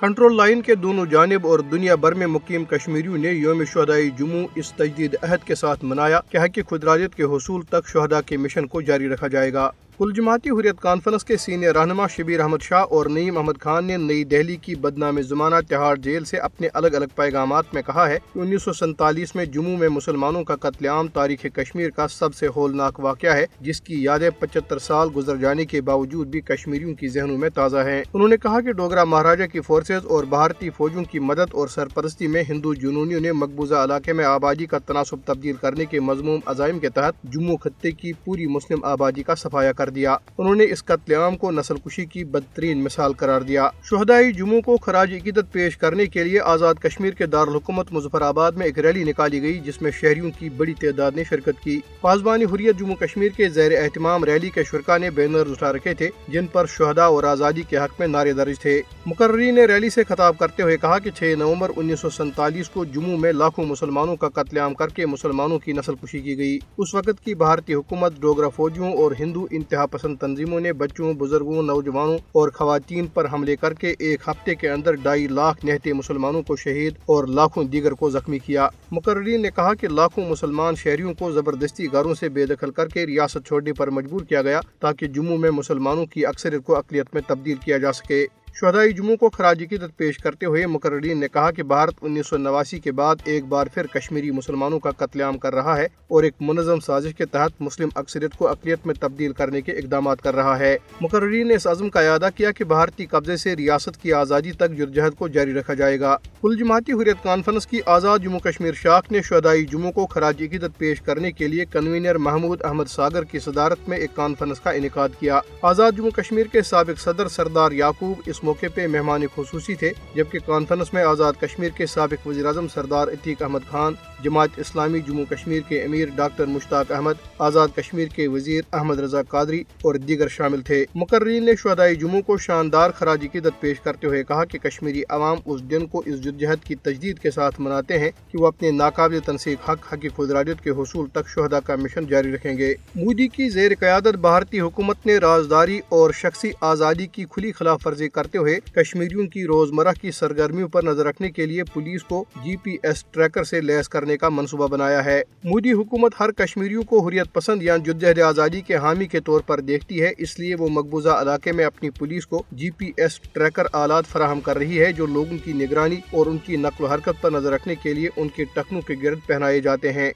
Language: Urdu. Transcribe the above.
کنٹرول لائن کے دونوں جانب اور دنیا بھر میں مقیم کشمیریوں نے یوم شہدائی جموں اس تجدید عہد کے ساتھ منایا کہ حق خدراجت کے حصول تک شہدا کے مشن کو جاری رکھا جائے گا۔ کل جماعتی حریت کانفرنس کے سینئر رہنما شبیر احمد شاہ اور نعیم احمد خان نے نئی دہلی کی بدنام زمانہ تہاڑ جیل سے اپنے الگ الگ پیغامات میں کہا ہے کہ انیس سو سنتالیس میں جموں میں مسلمانوں کا قتل عام تاریخ کشمیر کا سب سے ہولناک واقعہ ہے، جس کی یادیں پچہتر سال گزر جانے کے باوجود بھی کشمیریوں کی ذہنوں میں تازہ ہیں۔ انہوں نے کہا کہ ڈوگرا مہاراجہ کی فورسز اور بھارتی فوجوں کی مدد اور سرپرستی میں ہندو جنونیوں نے مقبوضہ علاقے میں آبادی کا تناسب تبدیل کرنے کے مضموم عزائم کے تحت جموں خطے کی پوری مسلم آبادی کا صفایا کر دیا۔ انہوں نے اس قتل عام کو نسل کشی کی بدترین مثال قرار دیا۔ شہدائی جموں کو خراج عقیدت پیش کرنے کے لیے آزاد کشمیر کے دارالحکومت مظفر آباد میں ایک ریلی نکالی گئی، جس میں شہریوں کی بڑی تعداد نے شرکت کی۔ پاسبانی حریت جموں کشمیر کے زیر اہتمام ریلی کے شرکا نے بینر اٹھا رکھے تھے، جن پر شہدا اور آزادی کے حق میں نعرے درج تھے۔ مقررین نے ریلی سے خطاب کرتے ہوئے کہا کہ چھ نومبر انیس سو سینتالیس کو جموں میں لاکھوں مسلمانوں کا قتل عام کر کے مسلمانوں کی نسل کشی کی گئی۔ اس وقت کی بھارتی حکومت ڈوگرا فوجیوں اور ہندو انتہا پسند تنظیموں نے بچوں، بزرگوں، نوجوانوں اور خواتین پر حملے کر کے ایک ہفتے کے اندر ڈھائی لاکھ نہتے مسلمانوں کو شہید اور لاکھوں دیگر کو زخمی کیا۔ مقررین نے کہا کہ لاکھوں مسلمان شہریوں کو زبردستی گھروں سے بے دخل کر کے ریاست چھوڑنے پر مجبور کیا گیا تاکہ جموں میں مسلمانوں کی اکثریت کو اقلیت میں تبدیل کیا جا سکے۔ شہدائی جموں کو خراج عقیدت پیش کرتے ہوئے مقررین نے کہا کہ بھارت انیس سو نواسی کے بعد ایک بار پھر کشمیری مسلمانوں کا قتل عام کر رہا ہے اور ایک منظم سازش کے تحت مسلم اکثریت کو اقلیت میں تبدیل کرنے کے اقدامات کر رہا ہے۔ مقررین نے اس عزم کا اعادہ کیا کہ بھارتی قبضے سے ریاست کی آزادی تک جدوجہد کو جاری رکھا جائے گا۔ کل جماعتی حریت کانفرنس کی آزاد جموں کشمیر شاخ نے شہدائی جموں کو خراج عقیدت پیش کرنے کے لیے کنوینر محمود احمد ساگر کی صدارت میں ایک کانفرنس کا انعقاد کیا۔ آزاد جموں کشمیر کے سابق صدر سردار یعقوب اس موقع پہ مہمان خصوصی تھے، جبکہ کانفرنس میں آزاد کشمیر کے سابق وزیر اعظم سردار عتیق احمد خان، جماعت اسلامی جموں کشمیر کے امیر ڈاکٹر مشتاق احمد، آزاد کشمیر کے وزیر احمد رضا قادری اور دیگر شامل تھے۔ مقررین نے شہدائی جموں کو شاندار خراج عقیدت پیش کرتے ہوئے کہا کہ کشمیری عوام اس دن کو اس جدجہد کی تجدید کے ساتھ مناتے ہیں کہ وہ اپنے ناقابل تنسیق حق، حقی خدراجت کے حصول تک شہدا کا مشن جاری رکھیں گے۔ مودی کی زیر قیادت بھارتی حکومت نے رازداری اور شخصی آزادی کی کھلی خلاف ورزی کرتے ہوئے کشمیریوں کی روزمرہ کی سرگرمیوں پر نظر رکھنے کے لیے پولیس کو جی پی ایس ٹریکر سے لیس کرنے کا منصوبہ بنایا ہے۔ مودی حکومت ہر کشمیریوں کو حریت پسند یعنی یا جدجہد آزادی کے حامی کے طور پر دیکھتی ہے، اس لیے وہ مقبوضہ علاقے میں اپنی پولیس کو جی پی ایس ٹریکر آلات فراہم کر رہی ہے، جو لوگوں کی نگرانی اور ان کی نقل و حرکت پر نظر رکھنے کے لیے ان کے ٹخنوں کے گرد پہنائے جاتے ہیں۔